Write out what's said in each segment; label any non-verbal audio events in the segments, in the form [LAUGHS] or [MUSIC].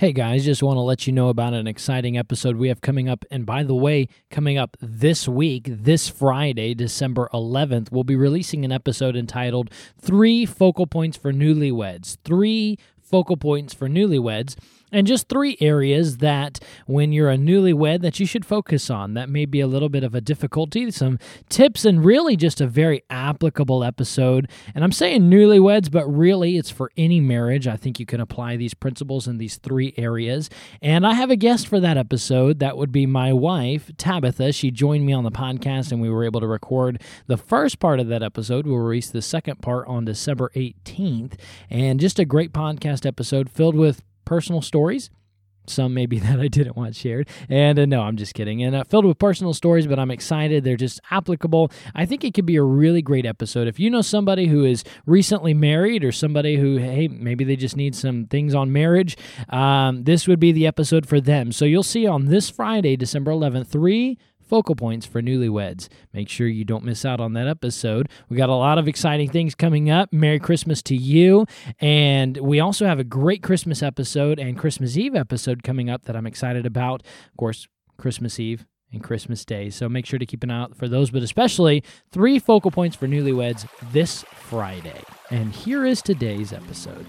Hey guys, just want to let you know about an exciting episode we have coming up. And by the way, coming up this week, this Friday, December 11th, we'll be releasing an episode entitled Three Focal Points for Newlyweds. Three focal points for newlyweds and just three areas that when you're a newlywed that you should focus on that may be a little bit of a difficulty some tips and really just a very applicable episode. And i'm saying newlyweds but really it's for any marriage. I think you can apply these principles in these three areas. And i have a guest for that episode. That would be my wife tabitha. She joined me on the podcast and we were able to record the first part of that episode. We'll release the second part on december 18th and just a great podcast episode filled with personal stories. Some maybe [LAUGHS] that I didn't want shared. And uh, no, I'm just kidding. And uh, filled with personal stories, but I'm excited. They're just applicable. I think it could be a really great episode. If you know somebody who is recently married or somebody who, hey, maybe they just need some things on marriage, um, this would be the episode for them. So you'll see on this Friday, December 11th, three focal points for newlyweds. Make sure you don't miss out on that episode. We got a lot of exciting things coming up. Merry Christmas to you. And we also have a great Christmas episode and Christmas Eve episode coming up that I'm excited about. Of course, Christmas Eve and Christmas Day. So make sure to keep an eye out for those, but especially three focal points for newlyweds this Friday. And here is today's episode.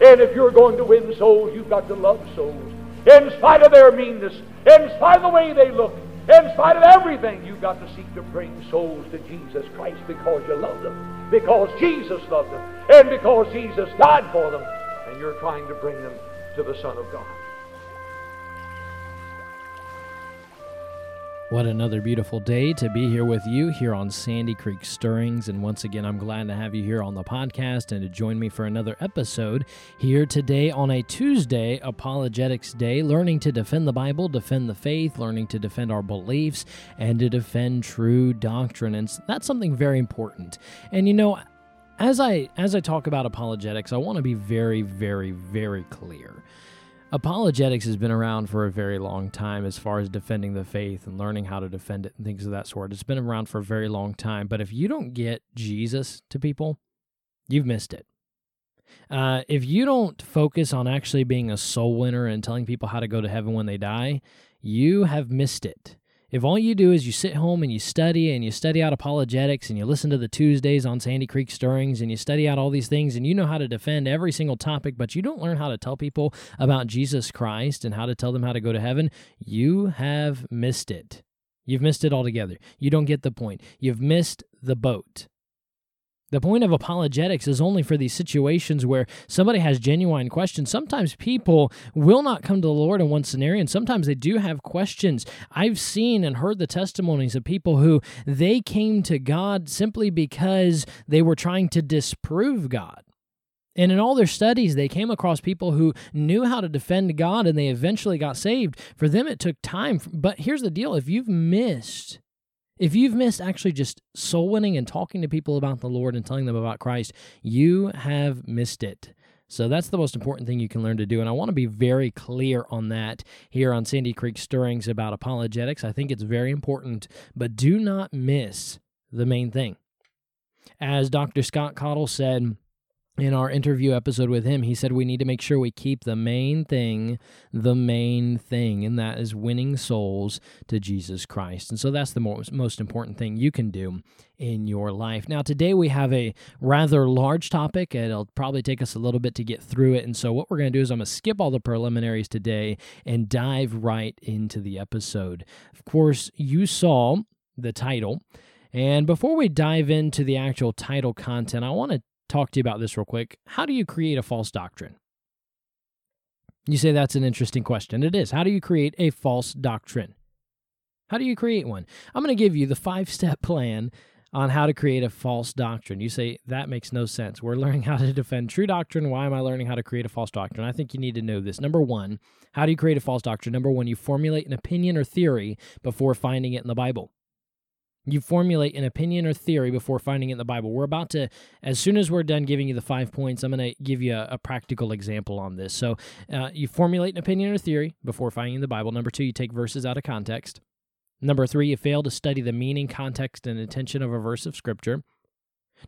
And if you're going to win souls, you've got to love souls. In spite of their meanness, in spite of the way they look, in spite of everything, you've got to seek to bring souls to Jesus Christ because you love them, because Jesus loved them, and because Jesus died for them, and you're trying to bring them to the Son of God. What another beautiful day to be here with you here on Sandy Creek Stirrings. And once again, I'm glad to have you here on the podcast and to join me for another episode here today on a Tuesday, Apologetics Day, learning to defend the Bible, defend the faith, learning to defend our beliefs, and to defend true doctrine. And that's something very important. And you know, as I as I talk about apologetics, I want to be very, very, very clear apologetics has been around for a very long time as far as defending the faith and learning how to defend it and things of that sort. It's been around for a very long time. But if you don't get Jesus to people, you've missed it. Uh, if you don't focus on actually being a soul winner and telling people how to go to heaven when they die, you have missed it. If all you do is you sit home and you study and you study out apologetics and you listen to the Tuesdays on Sandy Creek Stirrings and you study out all these things and you know how to defend every single topic, but you don't learn how to tell people about Jesus Christ and how to tell them how to go to heaven, you have missed it. You've missed it altogether. You don't get the point. You've missed the boat. The point of apologetics is only for these situations where somebody has genuine questions. Sometimes people will not come to the Lord in one scenario, and sometimes they do have questions. I've seen and heard the testimonies of people who they came to God simply because they were trying to disprove God. And in all their studies, they came across people who knew how to defend God and they eventually got saved. For them, it took time. But here's the deal if you've missed if you've missed actually just soul winning and talking to people about the Lord and telling them about Christ, you have missed it. So that's the most important thing you can learn to do. And I want to be very clear on that here on Sandy Creek Stirrings about apologetics. I think it's very important, but do not miss the main thing. As Dr. Scott Caudill said, in our interview episode with him, he said we need to make sure we keep the main thing the main thing, and that is winning souls to Jesus Christ. And so that's the most, most important thing you can do in your life. Now, today we have a rather large topic, and it'll probably take us a little bit to get through it. And so, what we're going to do is I'm going to skip all the preliminaries today and dive right into the episode. Of course, you saw the title. And before we dive into the actual title content, I want to talk to you about this real quick. How do you create a false doctrine? You say that's an interesting question. It is. How do you create a false doctrine? How do you create one? I'm going to give you the five step [LAUGHS] plan on how to create a false doctrine. You say, that makes no sense. We're learning how to defend true doctrine. Why am I learning how to create a false doctrine? I think you need to know this. Number one, how do you create a false doctrine? Number one, you formulate an opinion or theory before finding it in the Bible. You formulate an opinion or theory before finding it in the Bible. We're about to, as soon as we're done giving you the five points, I'm going to give you a, a, practical example on this. So, uh, you formulate an opinion or theory before finding the Bible. Number two, you take verses out of context. Number three, you fail to study the meaning, context, and intention of a verse of Scripture.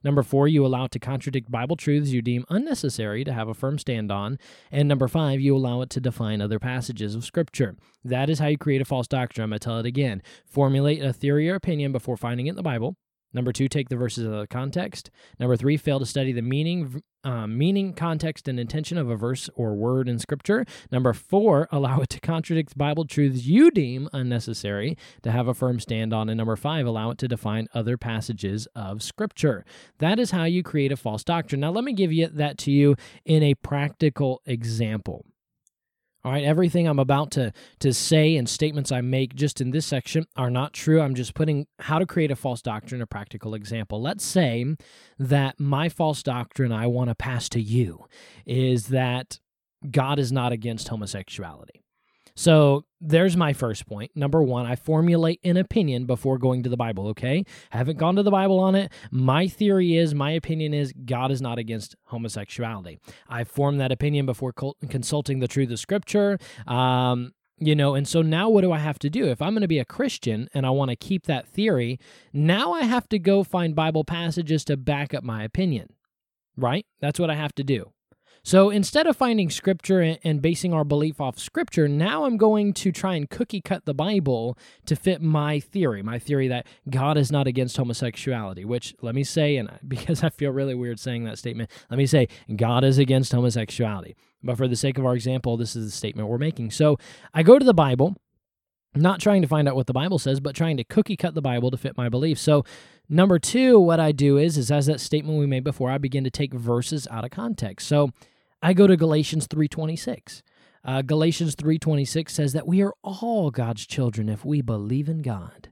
Number four, you allow it to contradict Bible truths you deem unnecessary to have a firm stand on. And number five, you allow it to define other passages of Scripture. That is how you create a false doctrine. I'm going to tell it again. Formulate a theory or opinion before finding it in the Bible. Number two, take the verses out of context. Number three, fail to study the meaning, uh, meaning, context, and intention of a verse or word in Scripture. Number four, [LAUGHS] allow it to contradict Bible truths you deem unnecessary to have a firm stand on. And number five, allow it to define other passages of Scripture. That is how you create a false doctrine. Now, let me give you that to you in a practical example. All right, everything I'm about to to say and statements I make just in this section are not true. I'm just putting how to create a false doctrine a practical example. Let's say that my false doctrine I want to pass to you is that God is not against homosexuality. So there's my first point. Number one, I formulate an opinion before going to the Bible, okay? haven't gone to the Bible on it. My theory is, my opinion is, God is not against homosexuality. I formed that opinion before consulting the truth of Scripture. Um, you know, and so now what do I have to do? If I'm going to be a Christian and I want to keep that theory, now I have to go find Bible passages to back up my opinion, right? That's what I have to do. So instead of finding scripture and basing our belief off scripture, now I'm going to try and cookie cut the Bible to fit my theory, my theory that God is not against homosexuality, which let me say, and [LAUGHS] because I feel really weird saying that statement, let me say, God is against homosexuality. But for the sake of our example, this is the statement we're making. So I go to the Bible, not trying to find out what the Bible says, but trying to cookie cut the Bible to fit my beliefs. So number two, what I do is, is as that statement we made before, I begin to take verses out of context. So I go to Galatians 3:26. Uh, Galatians 3:26 says that we are all God's children if we believe in God.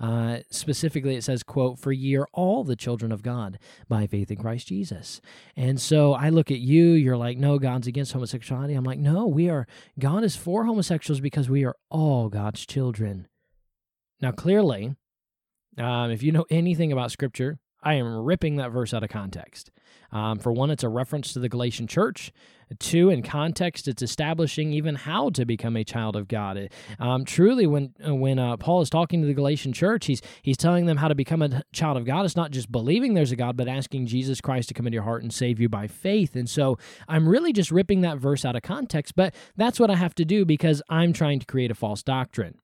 Uh, specifically, it says, "quote For ye are all the children of God by faith in Christ Jesus." And so I look at you. You're like, "No, God's against homosexuality." I'm like, "No, we are. God is for homosexuals because we are all God's children." Now, clearly, um, if you know anything about Scripture, I am ripping that verse out of context. Um, for one, it's a reference to the Galatian church. Two, in context, it's establishing even how to become a child of God. Um, truly, when uh, when uh, Paul is talking to the Galatian church, he's he's telling them how to become a child of God. It's not just believing there's a God, but asking Jesus Christ to come into your heart and save you by faith. And so, I'm really just ripping that verse out of context. But that's what I have to do because I'm trying to create a false doctrine.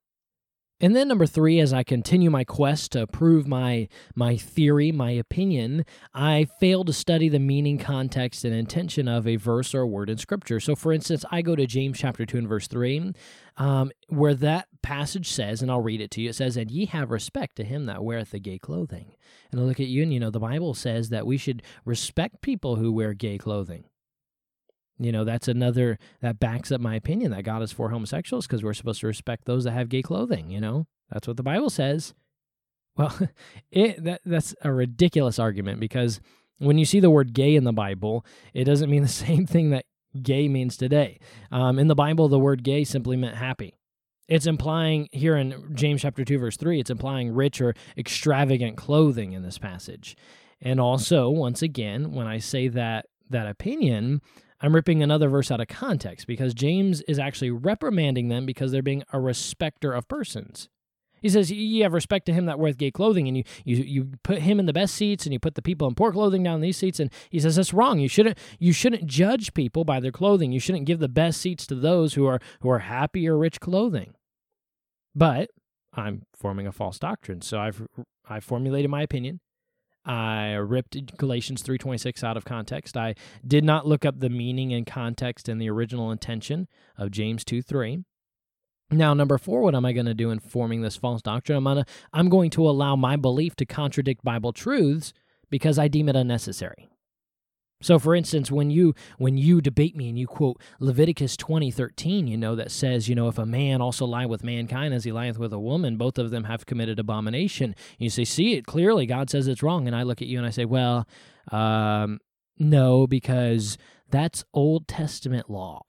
And then number three, as I continue my quest to prove my my theory, my opinion, I fail to study the meaning, context, and intention of a verse or a word in Scripture. So, for instance, I go to James chapter two and verse three, um, where that passage says, and I'll read it to you. It says, "And ye have respect to him that weareth the gay clothing." And I look at you, and you know the Bible says that we should respect people who wear gay clothing. You know, that's another that backs up my opinion that God is for homosexuals because we're supposed to respect those that have gay clothing. You know, that's what the Bible says. Well, [LAUGHS] it that that's a ridiculous argument because when you see the word gay in the Bible, it doesn't mean the [LAUGHS] same thing that gay means today. Um, in the Bible, the word gay simply meant happy. It's implying here in James chapter 2 verse 3, it's implying rich or extravagant clothing in this passage. And also, once again, when I say that that opinion, I'm ripping another verse out of context because James is actually reprimanding them because they're being a respecter of persons. He says, You have respect to him that weareth gay clothing, and you, you, you put him in the best seats, and you put the people in poor clothing down in these seats. And he says, That's wrong. You shouldn't, you shouldn't judge people by their clothing. You shouldn't give the best seats to those who are, who are happy or rich clothing. But I'm forming a false doctrine. So I've, I've formulated my opinion. I ripped Galatians 3:26 out of context. I did not look up the meaning and context and the original intention of James 2:3. Now, number 4, what am I going to do in forming this false doctrine? I'm to I'm going to allow my belief to contradict Bible truths because I deem it unnecessary. So for instance, when you when you debate me and you quote Leviticus 20:13, you know that says, you know, if a man also lie with mankind as he lieth with a woman, both of them have committed abomination. You say, "See it clearly, God says it's wrong." And I look at you and I say, "Well, um, no, because that's Old Testament law."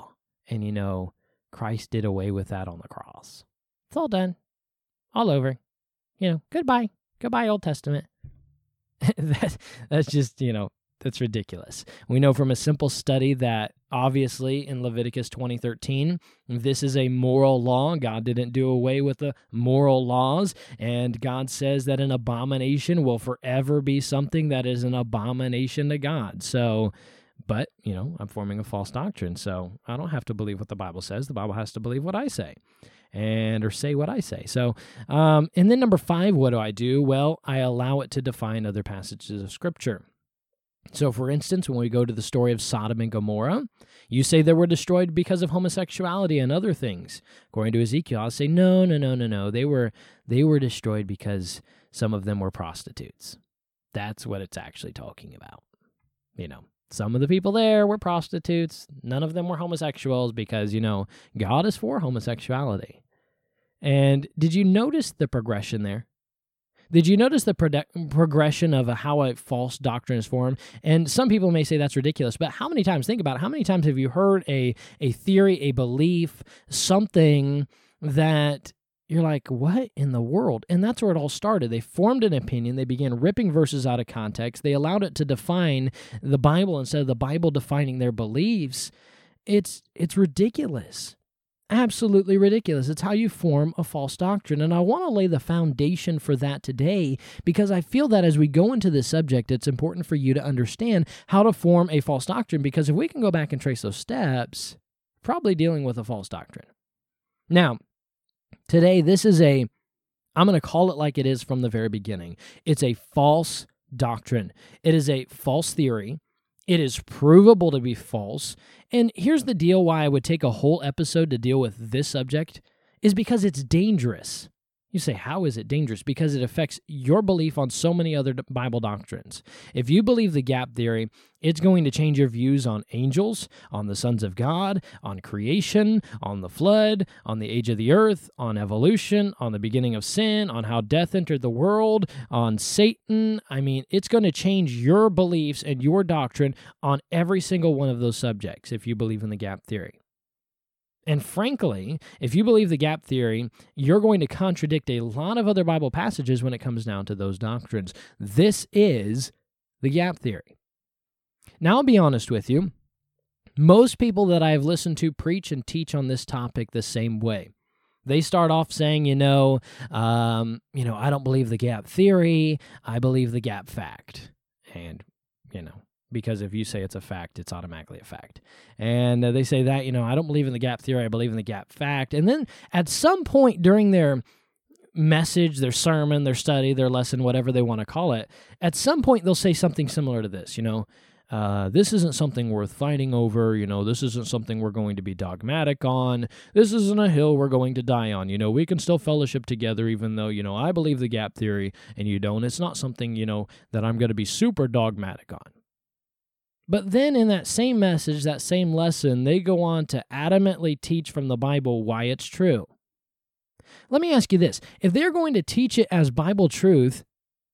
And you know, Christ did away with that on the cross. It's all done. All over. You know, goodbye. Goodbye Old Testament. [LAUGHS] that, that's just, you know, that's ridiculous. We know from a simple study that Obviously, in Leviticus 20:13, this is a moral law. God didn't do away with the moral laws, and God says that an abomination will forever be something that is an abomination to God. So, but, you know, I'm forming a false doctrine, so I don't have to believe what the Bible says. The Bible has to believe what I say and or say what I say. So, um, and then number five, what do I do? Well, I allow it to define other passages of Scripture. So, for instance, when we go to the story of Sodom and Gomorrah, you say they were destroyed because of homosexuality and other things. According to Ezekiel, I say no, no, no, no, no. They were they were destroyed because some of them were prostitutes. That's what it's actually talking about. You know, some of the people there were prostitutes. None of them were homosexuals because, you know, God is for homosexuality. And did you notice the progression there? Did you notice the progression of how a false doctrine is formed? And some people may say that's ridiculous, but how many times, think about it, how many times have you heard a, a theory, a belief, something that you're like, what in the world? And that's where it all started. They formed an opinion. They began ripping verses out of context. They allowed it to define the Bible instead of the Bible defining their beliefs. It's it's ridiculous absolutely ridiculous. It's how you form a false doctrine. And I want to lay the foundation for that today because I feel that as we go into this subject, it's important for you to understand how to form a false doctrine. Because if we can go back and trace those steps, probably dealing with a false doctrine. Now, today, this is a, I'm going to call it like it is from the very beginning. It's a false doctrine, it is a false theory it is provable to be false. And here's the deal why I would take a whole episode to deal with this subject is because it's dangerous. You say, how is it dangerous? Because it affects your belief on so many other Bible doctrines. If you believe the gap theory, it's going to change your views on angels, on the sons of God, on creation, on the flood, on the age of the earth, on evolution, on the beginning of sin, on how death entered the world, on Satan. I mean, it's going to change your beliefs and your doctrine on every single one of those subjects if you believe in the gap theory. And frankly, if you believe the gap theory, you're going to contradict a lot of other Bible passages when it comes down to those doctrines. This is the gap theory. Now, I'll be honest with you. Most people that I've listened to preach and teach on this topic the same way. They start off saying, you know, um, you know, I don't believe the gap theory. I believe the gap fact. And, you know, because if you say it's a fact, it's automatically a fact. And uh, they say that, you know, I don't believe in the gap theory, I believe in the gap fact. And then at some point during their message, their sermon, their study, their lesson, whatever they want to call it, at some point they'll say something similar to this, you know. Uh, this isn't something worth fighting over. You know, this isn't something we're going to be dogmatic on. This isn't a hill we're going to die on. You know, we can still fellowship together, even though, you know, I believe the gap theory and you don't. It's not something, you know, that I'm going to be super dogmatic on. But then in that same message, that same lesson, they go on to adamantly teach from the Bible why it's true. Let me ask you this if they're going to teach it as Bible truth,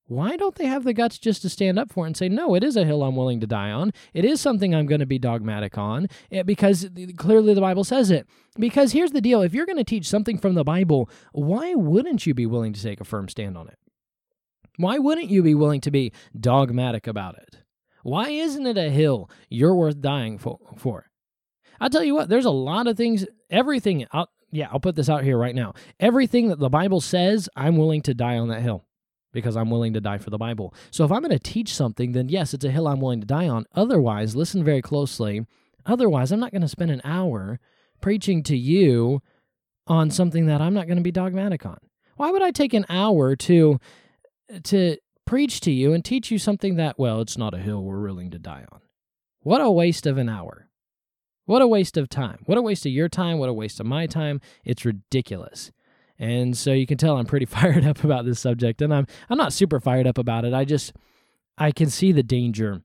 why don't they have the guts just to stand up for it and say, no, it is a hill I'm willing to die on. It is something I'm going to be dogmatic on eh, because clearly the Bible says it. Because here's the deal if you're going to teach something from the Bible, why wouldn't you be willing to take a firm stand on it? Why wouldn't you be willing to be dogmatic about it? Why isn't it a hill you're worth dying for? for? I'll tell you what, there's a lot of things, everything, I'll, yeah, I'll put this out here right now. Everything that the Bible says, I'm willing to die on that hill because I'm willing to die for the Bible. So if I'm going to teach something, then yes, it's a hill I'm willing to die on. Otherwise, listen very closely. Otherwise, I'm not going to spend an hour preaching to you on something that I'm not going to be dogmatic on. Why would I take an hour to to preach to you and teach you something that, well, it's not a hill we're willing to die on. What a waste of an hour. What a waste of time. What a waste of your time. What a waste of my time. It's ridiculous. And so you can tell I'm pretty [LAUGHS] fired up about this subject and I'm I'm not super fired up about it. I just I can see the danger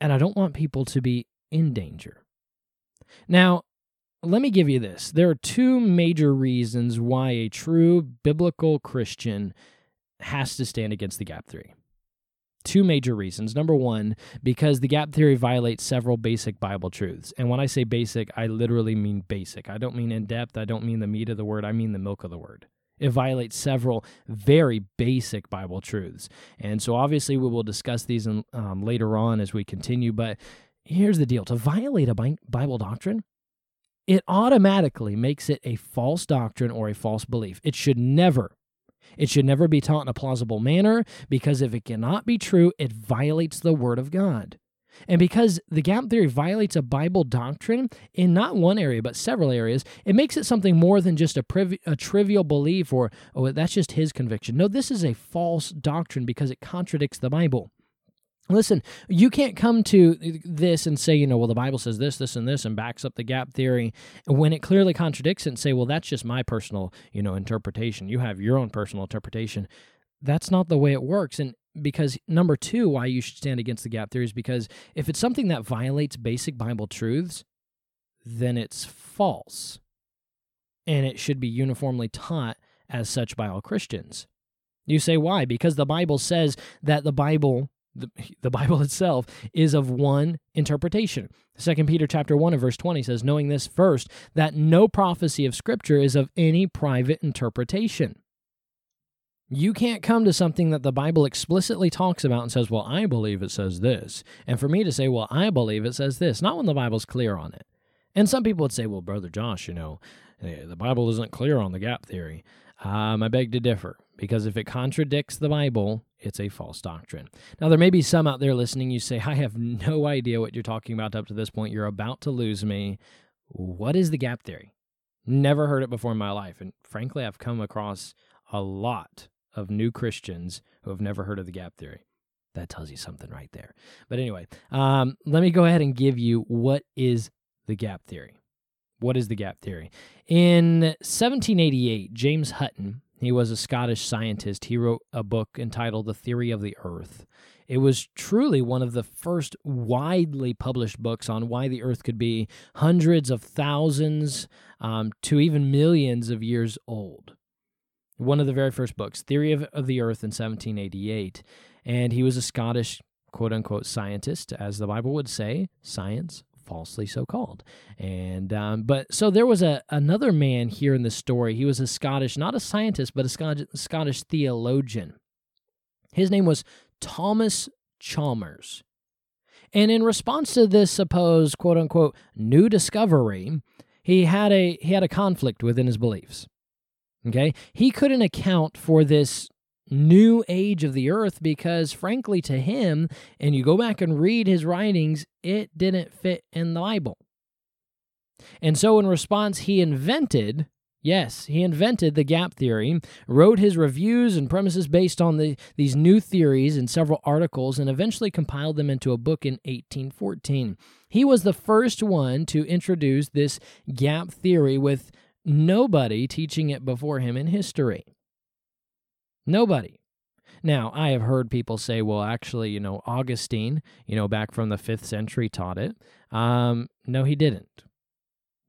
and I don't want people to be in danger. Now, let me give you this. There are two major reasons why a true biblical Christian has to stand against the gap theory. Two major reasons. Number one, because the gap theory violates several basic Bible truths. And when I say basic, I literally mean basic. I don't mean in depth. I don't mean the meat of the word. I mean the milk of the word. It violates several very basic Bible truths. And so obviously we will discuss these in, um, later on as we continue. But here's the deal to violate a Bible doctrine, it automatically makes it a false doctrine or a false belief. It should never. It should never be taught in a plausible manner because if it cannot be true, it violates the Word of God. And because the gap theory violates a Bible doctrine in not one area, but several areas, it makes it something more than just a, priv- a trivial belief or, oh, that's just his conviction. No, this is a false doctrine because it contradicts the Bible. Listen, you can't come to this and say, you know, well, the Bible says this, this, and this, and backs up the gap theory when it clearly contradicts it and say, well, that's just my personal, you know, interpretation. You have your own personal interpretation. That's not the way it works. And because number two, why you should stand against the gap theory is because if it's something that violates basic Bible truths, then it's false. And it should be uniformly taught as such by all Christians. You say why? Because the Bible says that the Bible the, the Bible [LAUGHS] itself is of one interpretation. Second Peter chapter 1 and verse 20 says, knowing this first, that no prophecy of Scripture is of any private interpretation. You can't come to something that the Bible explicitly talks about and says, Well, I believe it says this. And for me to say, Well, I believe it says this, not when the Bible's clear on it. And some people would say, Well, Brother Josh, you know, eh, the Bible isn't clear on the gap theory. Um, I beg to differ, because if it contradicts the Bible, it's a false doctrine. Now, there may be some out there listening, you say, I have no idea what you're talking about up to this point. You're about to lose me. What is the gap theory? Never heard it before in my life. And frankly, I've come across a lot of new Christians who have never heard of the gap theory. That tells you something right there. But anyway, um, let me go ahead and give you what is the gap theory. What is the gap theory? In 1788, James Hutton, he was a Scottish scientist, he wrote a book entitled The Theory of the Earth. It was truly one of the first widely published books on why the Earth could be hundreds of thousands um, to even millions of years old one of the very first books, Theory of, of the Earth in 1788. And he was a Scottish quote unquote scientist, as the Bible would say, science falsely so called. And um, but so there was a another man here in the story. He was a Scottish, not a scientist, but a Scottish, Scottish theologian. His name was Thomas Chalmers. And in response to this supposed quote unquote new discovery, he had a he had a conflict within his beliefs. Okay? He couldn't account for this new age of the earth because, frankly, to him, and you go back and read his writings, it didn't fit in the Bible. And so, in response, he invented Yes, he invented the gap theory, wrote his reviews and premises based on the, these new theories in several articles, and eventually compiled them into a book in 1814. He was the first one to introduce this gap theory with nobody teaching it before him in history. Nobody. Now, I have heard people say, well, actually, you know, Augustine, you know, back from the fifth century taught it. Um, no, he didn't.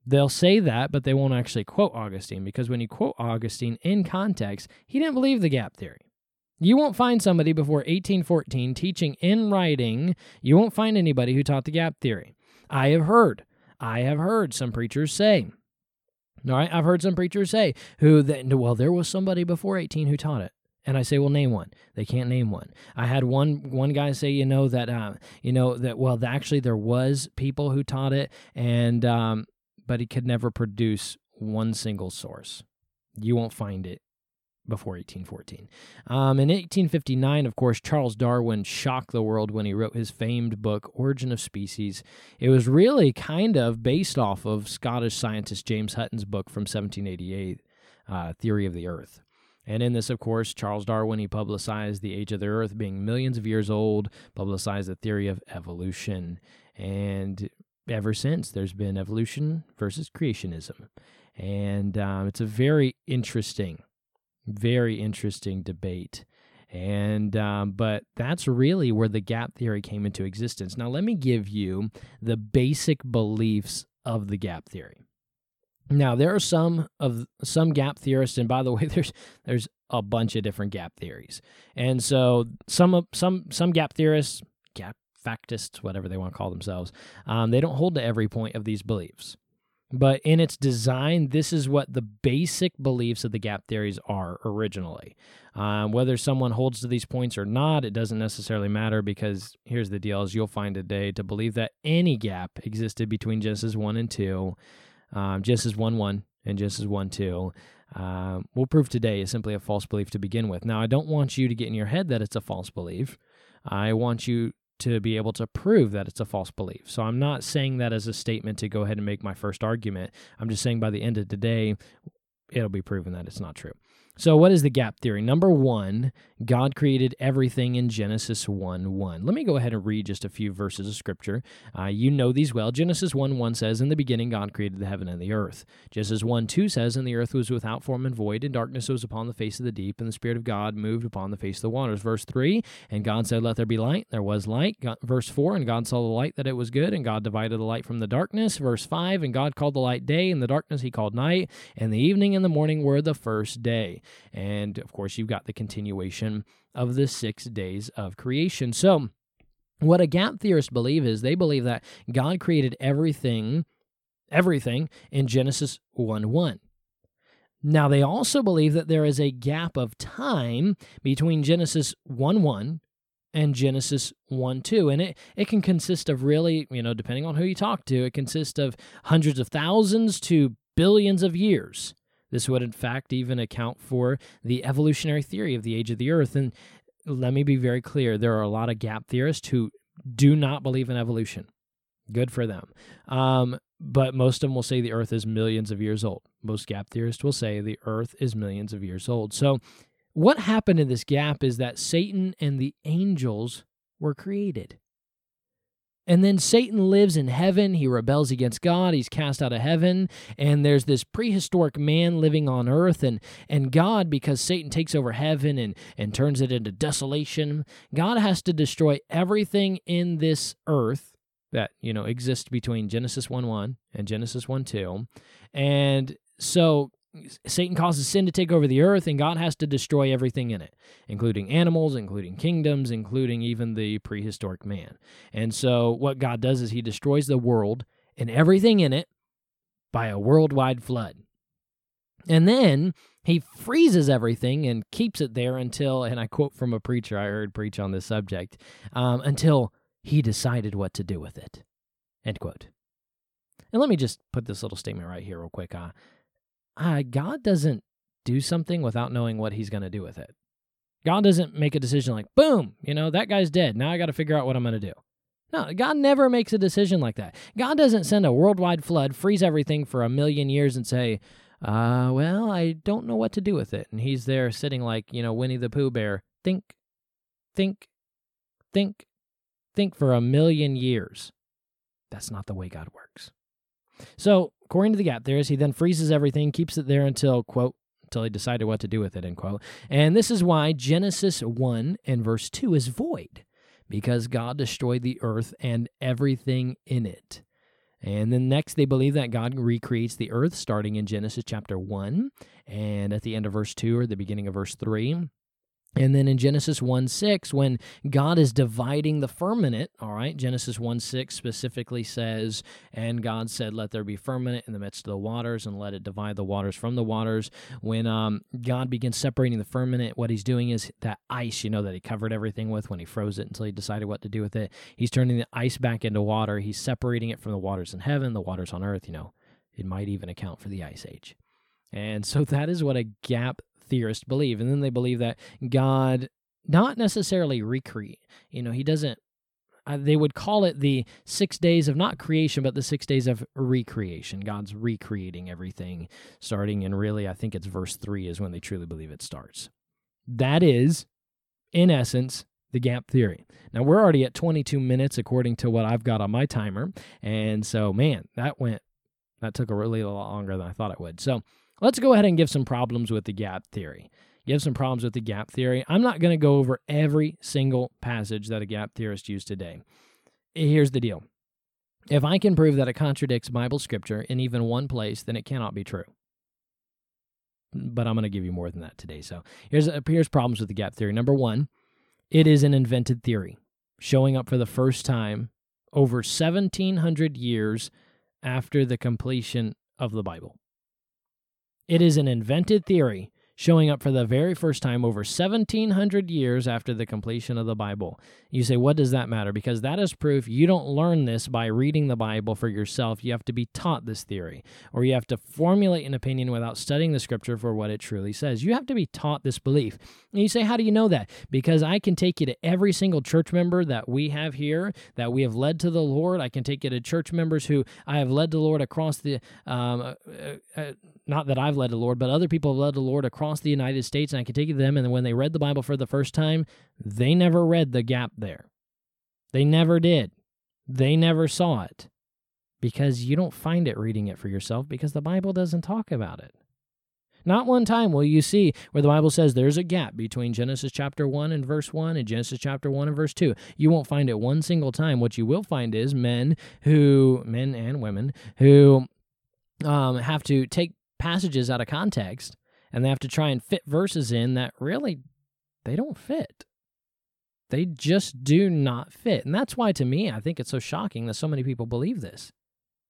They'll say that, but they won't actually quote Augustine because when you quote Augustine in context, he didn't believe the gap theory. You won't find somebody before 1814 teaching in writing, you won't find anybody who taught the gap theory. I have heard, I have heard some preachers say, all right, I've heard some preachers say who that well there was somebody before 18 who taught it. And I say, well, name one. They can't name one. I had one one guy say, you know that, uh, you know that. Well, actually, there was people who taught it, and um, but he could never produce one single source. You won't find it before 1814. Um, in 1859, of course, Charles Darwin shocked the world when he wrote his famed book, Origin of Species. It was really kind of based off of Scottish scientist James Hutton's book from 1788, uh, Theory of the Earth. And in this, of course, Charles Darwin, he publicized the age of the Earth being millions of years old, publicized the theory of evolution. And ever since, there's been evolution versus creationism. And um, it's a very interesting very interesting debate. And um, but that's really where the gap theory came into existence. Now let me give you the basic beliefs of the gap theory. Now there are some of some gap theorists, and by the [LAUGHS] way, there's there's a bunch of different gap theories. And so some some some gap theorists, gap factists, whatever they want to call themselves, um, they don't hold to every point of these beliefs. But in its design, this is what the basic beliefs of the gap theories are originally. Um, whether someone holds to these points or not, it doesn't necessarily matter because here's the deal: is you'll find today to believe that any gap existed between Genesis one and two, um, as one one and just as one two. Um, we'll prove today is simply a false belief to begin with. Now, I don't want you to get in your head that it's a false belief. I want you to be able to prove that it's a false belief. So I'm not saying that as a statement to go ahead and make my first argument. I'm just saying by the end of the day, it'll be proven that it's not true. So, what is the gap theory? Number one, God created everything in Genesis 1 1. Let me go ahead and read just a few verses of scripture. Uh, you know these well. Genesis 1 1 says, In the beginning, God created the heaven and the earth. Genesis 1 2 says, And the earth was without form and void, and darkness was upon the face of the deep, and the Spirit of God moved upon the face of the waters. Verse 3, And God said, Let there be light. There was light. God, verse 4, And God saw the light that it was good, and God divided the light from the darkness. Verse 5, And God called the light day, and the darkness he called night, and the evening and the morning were the first day. And of course, you've got the continuation of the six days of creation. So, what a gap theorist believe is they believe that God created everything, everything in Genesis 1 1. Now, they also believe that there is a gap of time between Genesis 1 1 and Genesis 1 2. And it, it can consist of really, you know, depending on who you talk to, it consists of hundreds of thousands to billions of years. This would, in fact, even account for the evolutionary theory of the age of the earth. And let me be very clear there are a lot of gap theorists who do not believe in evolution. Good for them. Um, but most of them will say the earth is millions of years old. Most gap theorists will say the earth is millions of years old. So, what happened in this gap is that Satan and the angels were created. And then Satan lives in heaven. He rebels against God. He's cast out of heaven. And there's this prehistoric man living on earth. And, and God, because Satan takes over heaven and, and turns it into desolation, God has to destroy everything in this earth that, you know, exists between Genesis 1 1 and Genesis 1 2. And so Satan causes sin to take over the earth, and God has to destroy everything in it, including animals, including kingdoms, including even the prehistoric man. And so, what God does is He destroys the world and everything in it by a worldwide flood. And then He freezes everything and keeps it there until, and I quote from a preacher I heard preach on this subject, um, until He decided what to do with it. End quote. And let me just put this little statement right here, real quick. Uh, uh, God doesn't do something without knowing what he's going to do with it. God doesn't make a decision like, boom, you know, that guy's dead. Now I got to figure out what I'm going to do. No, God never makes a decision like that. God doesn't send a worldwide flood, freeze everything for a million years, and say, uh, well, I don't know what to do with it. And he's there sitting like, you know, Winnie the Pooh Bear. Think, think, think, think for a million years. That's not the way God works. So, according to the gap theorist, he then freezes everything, keeps it there until, quote, until he decided what to do with it, end quote. And this is why Genesis 1 and verse 2 is void, because God destroyed the earth and everything in it. And then next, they believe that God recreates the earth starting in Genesis chapter 1 and at the end of verse 2 or the beginning of verse 3. And then in Genesis 1 6, when God is dividing the firmament, all right, Genesis 1 6 specifically says, And God said, Let there be firmament in the midst of the waters, and let it divide the waters from the waters. When um, God begins separating the firmament, what he's doing is that ice, you know, that he covered everything with when he froze it until he decided what to do with it. He's turning the ice back into water. He's separating it from the waters in heaven, the waters on earth, you know. It might even account for the ice age. And so [LAUGHS] that is what a gap theorists believe. And then they believe that God not necessarily recreate, you know, he doesn't uh, they would call it the six days of not creation, but the six days of recreation. God's recreating everything, starting in really, I think it's verse three is when they truly believe it starts. That is, in essence, the gap theory. Now, we're already at 22 minutes according to what I've got on my timer. And so, man, that went, that took a really a lot longer than I thought it would. So, Let's go ahead and give some problems with the gap theory. Give some problems with the gap theory. I'm not going to go over every single passage that a gap theorist used today. Here's the deal if I can prove that it contradicts Bible scripture in even one place, then it cannot be true. But I'm going to give you more than that today. So here's, uh, here's problems with the gap theory. Number one, it is an invented theory, showing up for the first time over 1700 years after the completion of the Bible. It is an invented theory showing up for the very first time over 1700 years after the completion of the Bible. You say, what does that matter? Because that is proof you don't learn this by reading the Bible for yourself. You have to be taught this theory, or you have to formulate an opinion without studying the scripture for what it truly says. You have to be taught this belief. And you say, how do you know that? Because I can take you to every single church member that we have here that we have led to the Lord. I can take you to church members who I have led the Lord across the, um, uh, uh, not that I've led the Lord, but other people have led the Lord across across the United States, and I could take you to them. And when they read the Bible for the first time, they never read the gap there. They never did. They never saw it because you don't find it reading it for yourself because the Bible doesn't talk about it. Not one time will you see where the Bible says there's a gap between Genesis chapter 1 and verse 1 and Genesis chapter 1 and verse 2. You won't find it one single time. What you will find is men who, men and women, who um, have to take passages out of context and they have to try and fit verses in that really they don't fit. They just do not fit. And that's why to me I think it's so shocking that so many people believe this.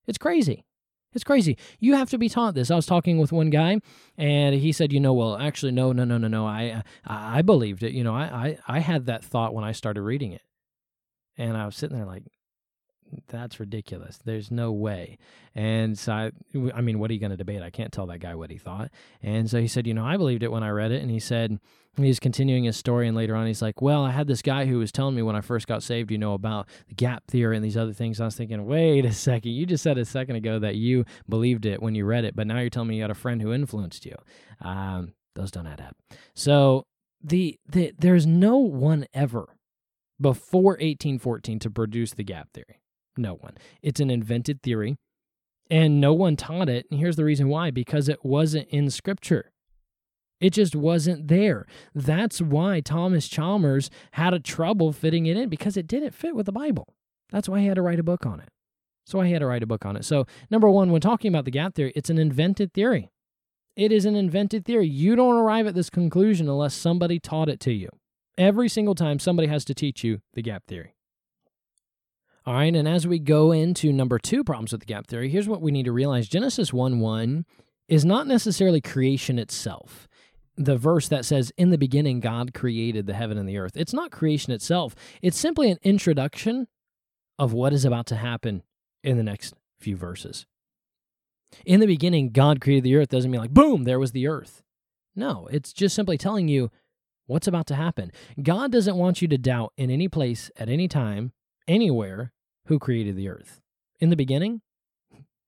It's crazy. It's crazy. You have to be taught this. I was talking with one guy, and he said, "You know, well, actually, no, no, no, no, no. I, I, I believed it. You know, I, I, I had that thought when I started reading it, and I was sitting there like, that's ridiculous. There's no way. And so, I, I mean, what are you going to debate? I can't tell that guy what he thought. And so he said, you know, I believed it when I read it. And he said, he's continuing his story. And later on, he's like, well, I had this guy who was telling me when I first got saved, you know, about the gap theory and these other things. I was thinking, wait a second. You just said a second ago that you believed it when you read it, but now you're telling me you had a friend who influenced you. Um, those don't add up. So the, the there's no one ever before 1814 to produce the gap theory. No one. It's an invented theory, and no one taught it. And here's the reason why because it wasn't in Scripture. It just wasn't there. That's why Thomas Chalmers had a trouble fitting it in because it didn't fit with the Bible. That's why he had to write a book on it. So I had to write a book on it. So, number one, when talking about the gap theory, it's an invented theory. It is an invented theory. You don't arrive at this conclusion unless somebody taught it to you. Every single time, somebody has to teach you the gap theory. All right, and as we go into number two problems with the gap theory, here's what we need to realize Genesis 1 1 is not necessarily creation itself. The verse that says, In the beginning, God created the heaven and the earth. It's not creation itself, it's simply an introduction of what is about to happen in the next few verses. In the beginning, God created the earth doesn't mean like, boom, there was the earth. No, it's just simply telling you what's about to happen. God doesn't want you to doubt in any place, at any time, anywhere who created the earth. In the beginning,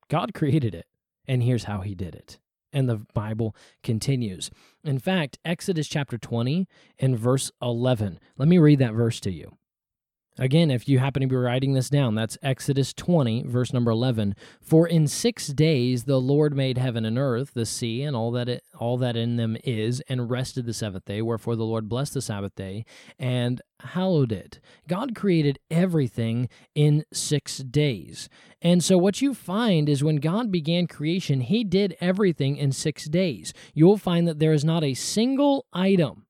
God created it, and here's how he did it. And the Bible continues. In fact, Exodus chapter 20 and verse 11. Let me read that verse to you. Again, if you happen to be writing this down, that's Exodus 20, verse number 11. For in six days the Lord made heaven and earth, the sea, and all that it, all that in them is, and rested the seventh day. Wherefore the Lord blessed the Sabbath day and hallowed it. God created everything in six days. And so what you find is when God began creation, he did everything in six days. You'll find that there is not a single item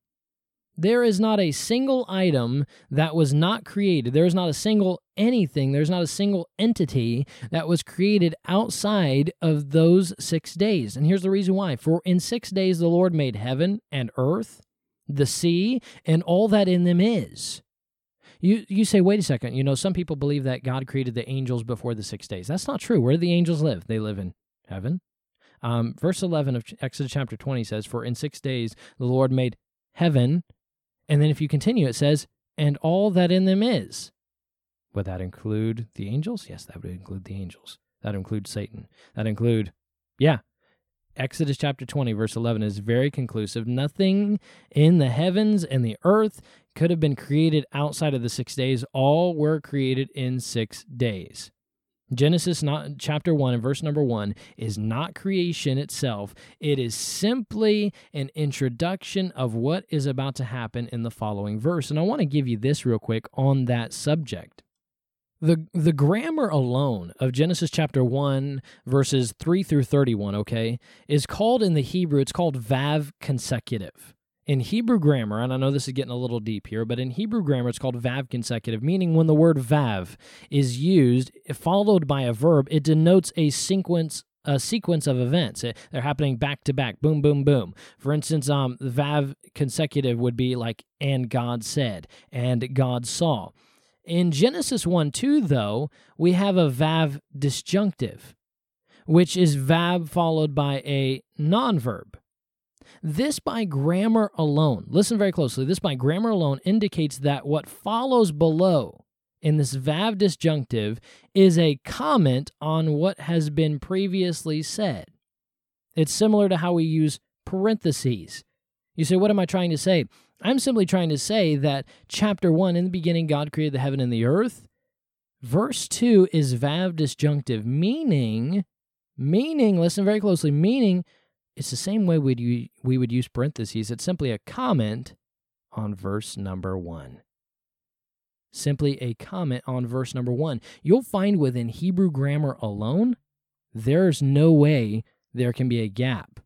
there is not a single item that was not created. There is not a single anything. There's not a single entity that was created outside of those six days. And here's the reason why. For in six days the Lord made heaven and earth, the sea, and all that in them is. You, you say, wait a second. You know, some people believe that God created the angels before the six days. That's not true. Where do the angels live? They live in heaven. Um, verse 11 of Exodus chapter 20 says, For in six days the Lord made heaven and then if you continue, it says, and all that in them is. Would that include the angels? Yes, that would include the angels. That includes Satan. That include, yeah. Exodus chapter 20, verse 11 is very conclusive. Nothing in the heavens and the earth could have been created outside of the six days. All were created in six days. Genesis not, chapter 1 and verse number 1 is not creation itself. It is simply an introduction of what is about to happen in the following verse. And I want to give you this real quick on that subject. The, the grammar alone of Genesis chapter 1, verses 3 through 31, okay, is called in the Hebrew, it's called Vav consecutive. In Hebrew grammar, and I know this is getting a little deep here, but in Hebrew grammar, it's called vav consecutive, meaning when the word vav is used, followed by a verb, it denotes a sequence a sequence of events. They're happening back to back, boom, boom, boom. For instance, um, Vav consecutive would be like, and God said, and God saw. In Genesis 1 2, though, we have a Vav disjunctive, which is Vav followed by a non verb. This by grammar alone, listen very closely, this by grammar alone indicates that what follows below in this Vav disjunctive is a comment on what has been previously said. It's similar to how we use parentheses. You say, What am I trying to say? I'm simply trying to say that chapter 1, in the beginning, God created the heaven and the earth. Verse 2 is Vav disjunctive, meaning, meaning, listen very closely, meaning it's the same way we'd, we would use parentheses. It's simply a comment on verse number 1 simply a comment on verse number one. You'll find within Hebrew grammar alone, there's no way there can be a gap.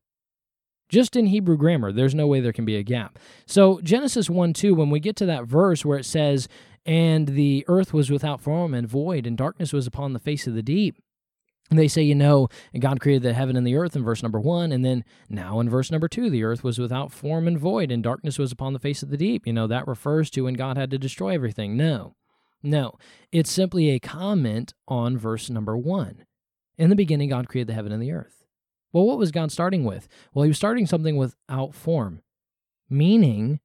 Just in Hebrew grammar, there's no way there can be a gap. So, Genesis 1 2, when we get to that verse where it says, And the earth was without form and void, and darkness was upon the face of the deep, they say, you know, God created the heaven and the earth in verse number one, and then now in verse number two, the earth was without form and void, and darkness was upon the face of the deep. You know, that refers to when God had to destroy everything. No, no, it's simply a comment on verse number one. In the beginning, God created the heaven and the earth. Well, what was God starting with? Well, he was starting something without form, meaning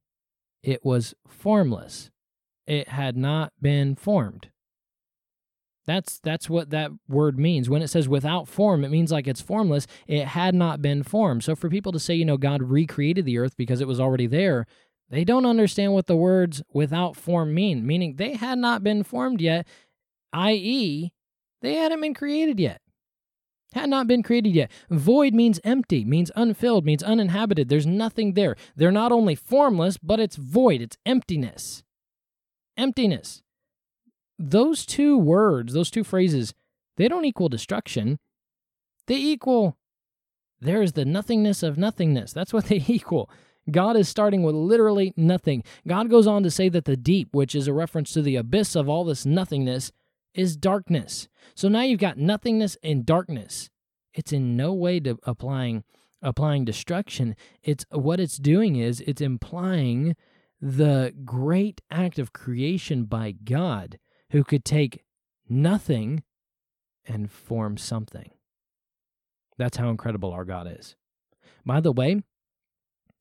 it was formless, it had not been formed. That's that's what that word means. When it says without form, it means like it's formless. It had not been formed. So for people to say, you know, God recreated the earth because it was already there, they don't understand what the words without form mean, meaning they had not been formed yet, i.e., they hadn't been created yet. Had not been created yet. Void means empty, means unfilled, means uninhabited. There's nothing there. They're not only formless, but it's void, it's emptiness. Emptiness those two words, those two phrases, they don't equal destruction. They equal there is the nothingness of nothingness. That's what [LAUGHS] they equal. God is starting with literally nothing. God goes on to say that the deep, which is a reference to the abyss of all this nothingness, is darkness. So now you've got nothingness and darkness. It's in no way to applying applying destruction. It's what it's doing is it's implying the great act of creation by God who could take nothing and form something. That's how incredible our God is. By the way,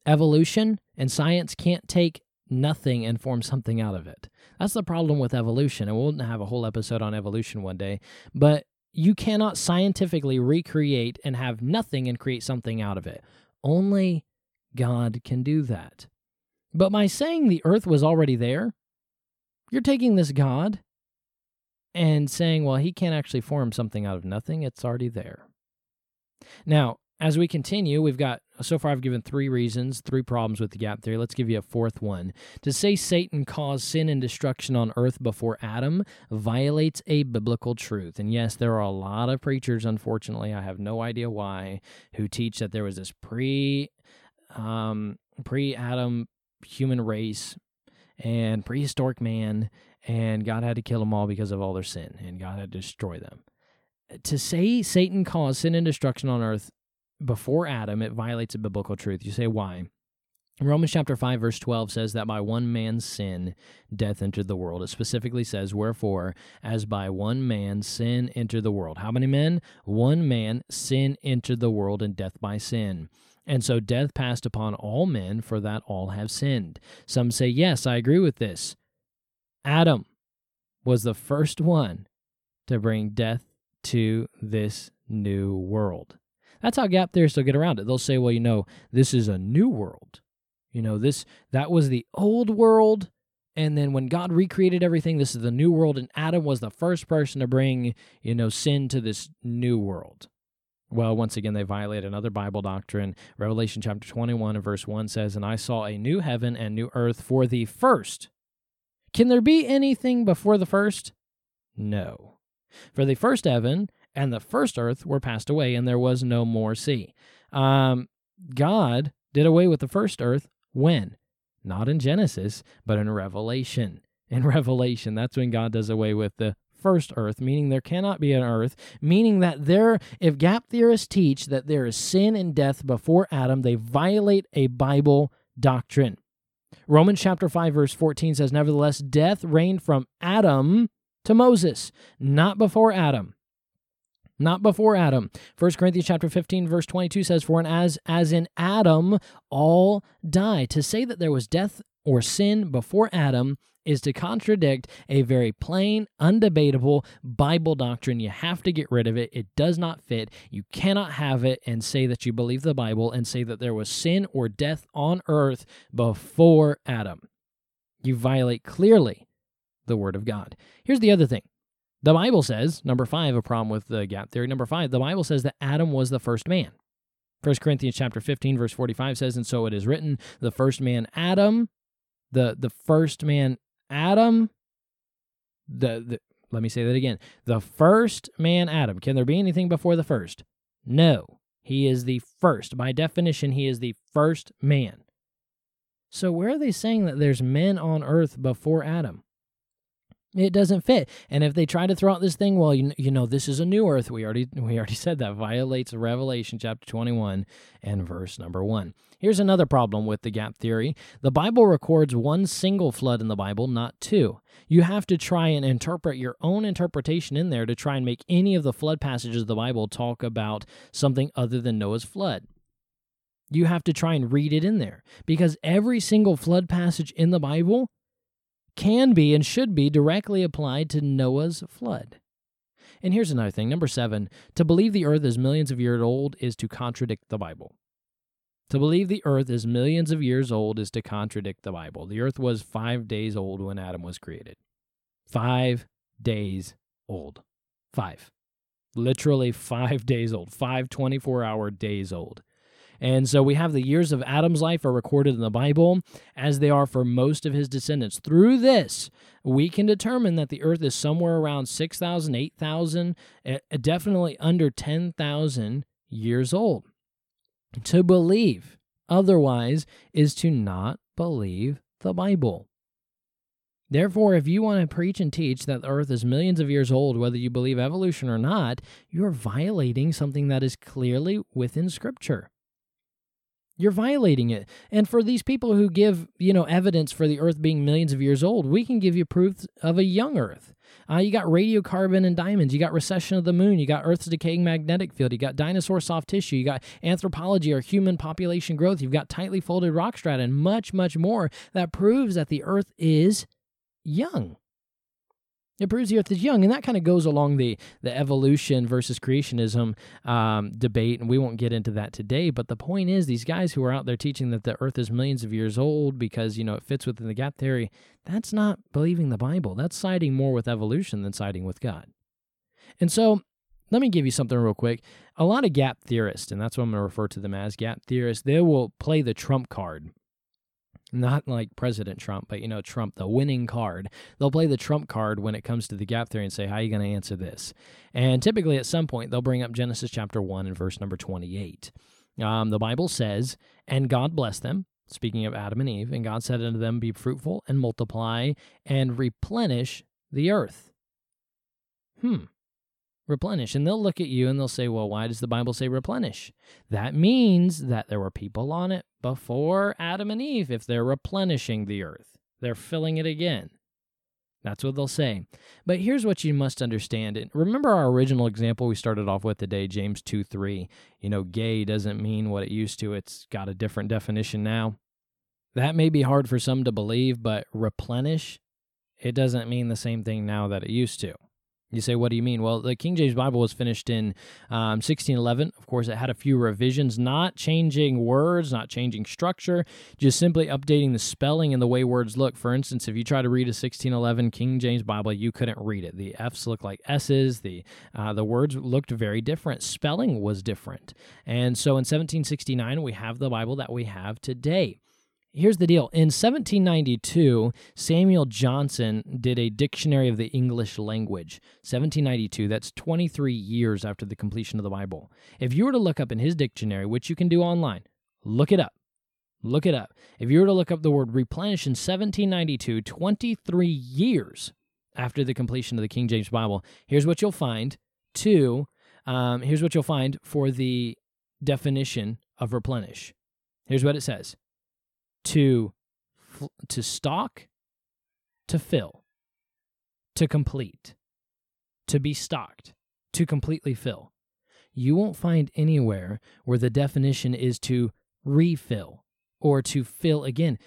evolution and science can't take nothing and form something out of it. That's the problem with evolution. And we'll have a whole episode on evolution one day. But you cannot scientifically recreate and have nothing and create something out of it. Only God can do that. But by saying the earth was already there, you're taking this God and saying, well, he can't actually form something out of nothing. It's already there. Now, as we continue, we've got so far I've given three reasons, three problems with the gap theory. Let's give you a fourth one. To say Satan caused sin and destruction on earth before Adam violates a biblical truth. And yes, there are a lot of preachers, unfortunately, I have no idea why, who teach that there was this pre um, pre Adam human race and prehistoric man and God had to kill them all because of all their sin, and God had to destroy them. To say Satan caused sin and destruction on earth before Adam, it violates a biblical truth. You say, why? Romans chapter 5, verse 12 says that by one man's sin, death entered the world. It specifically says, Wherefore, as by one man sin entered the world. How many men? One man, sin entered the world, and death by sin. And so death passed upon all men, for that all have sinned. Some say, Yes, I agree with this. Adam was the first one to bring death to this new world. That's how gap theorists will get around it. They'll say, well, you know, this is a new world. You know, this that was the old world. And then when God recreated everything, this is the new world. And Adam was the first person to bring, you know, sin to this new world. Well, once again, they violate another Bible doctrine. Revelation chapter 21 and verse 1 says, And I saw a new heaven and new earth, for the first can there be anything before the first? No. For the first heaven and the first earth were passed away, and there was no more sea. Um, God did away with the first earth when? Not in Genesis, but in Revelation. In [LAUGHS] Revelation, that's when God does away with the first earth, meaning there cannot be an earth, meaning that there, if gap theorists teach that there is sin and death before Adam, they violate a Bible doctrine. Romans chapter 5 verse 14 says nevertheless death reigned from Adam to Moses, not before Adam. Not before Adam. 1 Corinthians chapter 15 verse 22 says for and as as in Adam all die. To say that there was death or sin before Adam is to contradict a very plain, undebatable Bible doctrine. You have to get rid of it. It does not fit. You cannot have it and say that you believe the Bible and say that there was sin or death on earth before Adam. You violate clearly the Word of God. Here's the other thing. The Bible says, number five, a problem with the gap theory. Number five, the Bible says that Adam was the first man. 1 Corinthians chapter 15, verse 45 says, And so it is written, the first man Adam, the the first man Adam, the, the let me say that again. The first man Adam. Can there be anything before the first? No. He is the first. By definition, he is the first man. So where are they saying that there's men on earth before Adam? It doesn't fit. And if they try to throw out this thing, well, you, you know, this is a new earth. We already we already said that violates Revelation chapter 21 and verse number 1. Here's another problem with the gap theory. The Bible records one single flood in the Bible, not two. You have to try and interpret your own interpretation in there to try and make any of the flood passages of the Bible talk about something other than Noah's flood. You have to try and read it in there because every single flood passage in the Bible can be and should be directly applied to Noah's flood. And here's another thing. Number seven, to believe the earth is millions of years old is to contradict the Bible. To believe the earth is millions of years old is to contradict the Bible. The earth was five days old when Adam was created. Five days old. Five. Literally five [LAUGHS] days old. Five 24 hour days old. And so we have the years of Adam's life are recorded in the Bible as they are for most of his descendants. Through this, we can determine that the earth is somewhere around 6,000, 8,000, eh, definitely under 10,000 years old. To believe otherwise is to not believe the Bible. Therefore, if you want to preach and teach that the earth is millions of years old, whether you believe evolution or not, you're violating something that is clearly within Scripture. You're violating it. And for these people who give, you know, evidence for the earth being millions of years old, we can give you proof of a young earth. Uh, you got radiocarbon and diamonds. You got recession of the moon. You got Earth's decaying magnetic field. You got dinosaur soft tissue. You got anthropology or human population growth. You've got tightly folded rock strata and much, much more that proves that the Earth is young. It proves the earth is young, and that kind of goes along the the evolution versus creationism um, debate, and we won't get into that today. But the point is, these guys who are out there teaching that the earth is millions of years old because you know it fits within the gap theory, that's not believing the Bible. That's siding more with evolution than siding with God. And so, let me give you something real quick. A lot of gap theorists, and that's what I'm going to refer to them as gap theorists, they will play the trump card not like President Trump, but you know, Trump, the winning card. They'll play the Trump card when it comes to the gap theory and say, How are you going to answer this? And typically at some point, they'll bring up Genesis chapter 1 and verse number 28. Um, the Bible says, And God blessed them, speaking of Adam and Eve, and God said unto them, Be fruitful and multiply and replenish the earth. Hmm replenish. And they'll look at you and they'll say, well, why does the Bible say replenish? That means that there were people on it before Adam and Eve if they're replenishing the earth, they're filling it again. That's what they'll say. But here's what you must understand. And remember our original example we started off with today, James 2 3. You know, gay doesn't mean what it used to, it's got a different definition now. That may be hard for some to believe, but replenish, it doesn't mean the same thing now that it used to. You say, what do you mean? Well, the King James Bible was finished in um, 1611. Of course, it had a few revisions, not changing words, not changing structure, just simply updating the spelling and the way words look. For instance, if you try to read a 1611 King James Bible, you couldn't read it. The F's looked like S's. The uh, the words looked very different. Spelling was different. And so in 1769, we have the Bible that we have today. Here's the deal. In 1792, Samuel Johnson did a dictionary of the English language. 1792, that's 23 years after the completion of the Bible. If you were to look up in his dictionary, which you can do online, look it up. Look it up. If you were to look up the word replenish in 1792, 23 years after the completion of the King James Bible, here's what you'll find. Two, um, here's what you'll find for the definition of replenish. Here's what it says: to to stock, to fill, to complete, to be stocked, to completely fill. You won't find anywhere where the definition is to refill or to fill again.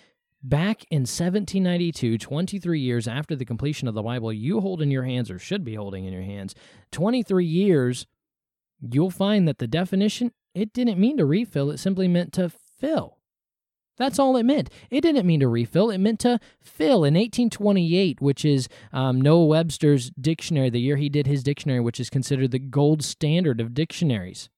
Back in 1792, 23 years after the completion of the Bible, you hold in your hands, or should be holding in your hands, 23 years, you'll find that the definition, it didn't mean to refill, it simply meant to fill. That's all it meant. It didn't mean to refill, it meant to fill. In 1828, which is um, Noah Webster's dictionary, the year he did his dictionary, which is considered the gold standard of dictionaries.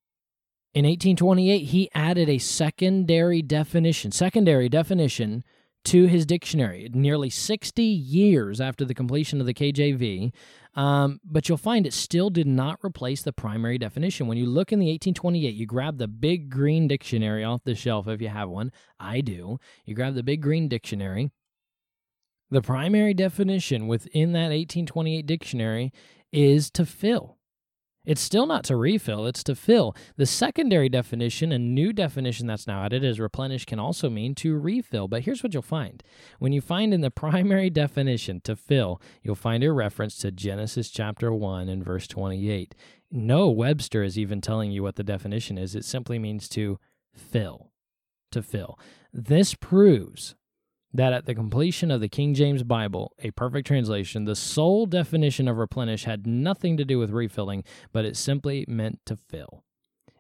In 1828, he added a secondary definition, secondary definition to his dictionary nearly 60 years after the completion of the KJV. Um, but you'll find it still did not replace the primary definition. When you look in the 1828, you grab the big green dictionary off the shelf if you have one. I do. You grab the big green dictionary. The primary definition within that 1828 dictionary is to fill. It's still not to refill, it's to fill. The secondary definition, a new definition that's now added is replenish, can also mean to refill. But here's what you'll find when you find in the [LAUGHS] primary definition to fill, you'll find a reference to Genesis chapter 1 and verse 28. Noah Webster is even telling you what the definition is, it simply means to fill. To fill. This proves that at the completion of the King James Bible, a perfect translation, the sole definition of replenish had nothing to do with refilling, but it simply meant to fill.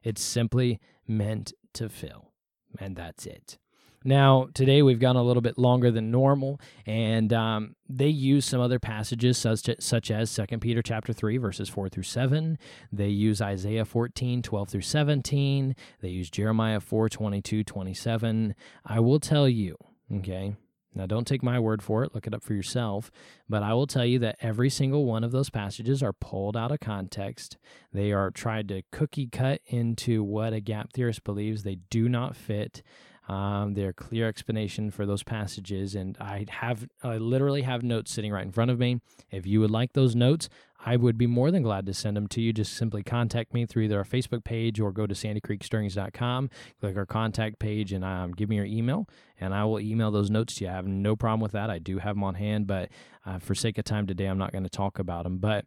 It simply meant to fill. And that's it. Now, today we've gone a little bit longer than normal, and um, they use some other passages such, such as 2 Peter chapter 3, verses 4 through 7. They use Isaiah 14, 12 through 17. They use Jeremiah 4, 22, 27. I will tell you, Mm-hmm. Okay. Now, don't take my word for it, look it up for yourself. But I will tell you that every single one of those passages are pulled out of context. They are tried to cookie cut into what a gap theorist believes. They do not fit. Um, they're clear explanation for those passages, and I have I literally have notes sitting right in front of me. If you would like those notes, I would be more than glad to send them to you. Just simply contact me through either our Facebook page or go to sandycreekstirrings.com, click our contact page, and um, give me your email, and I will email those notes to you. I have no problem with that. I do have them on hand, but uh, for sake of time today, I'm not going to talk about them. But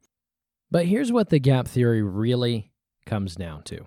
but here's what the gap theory really comes down to,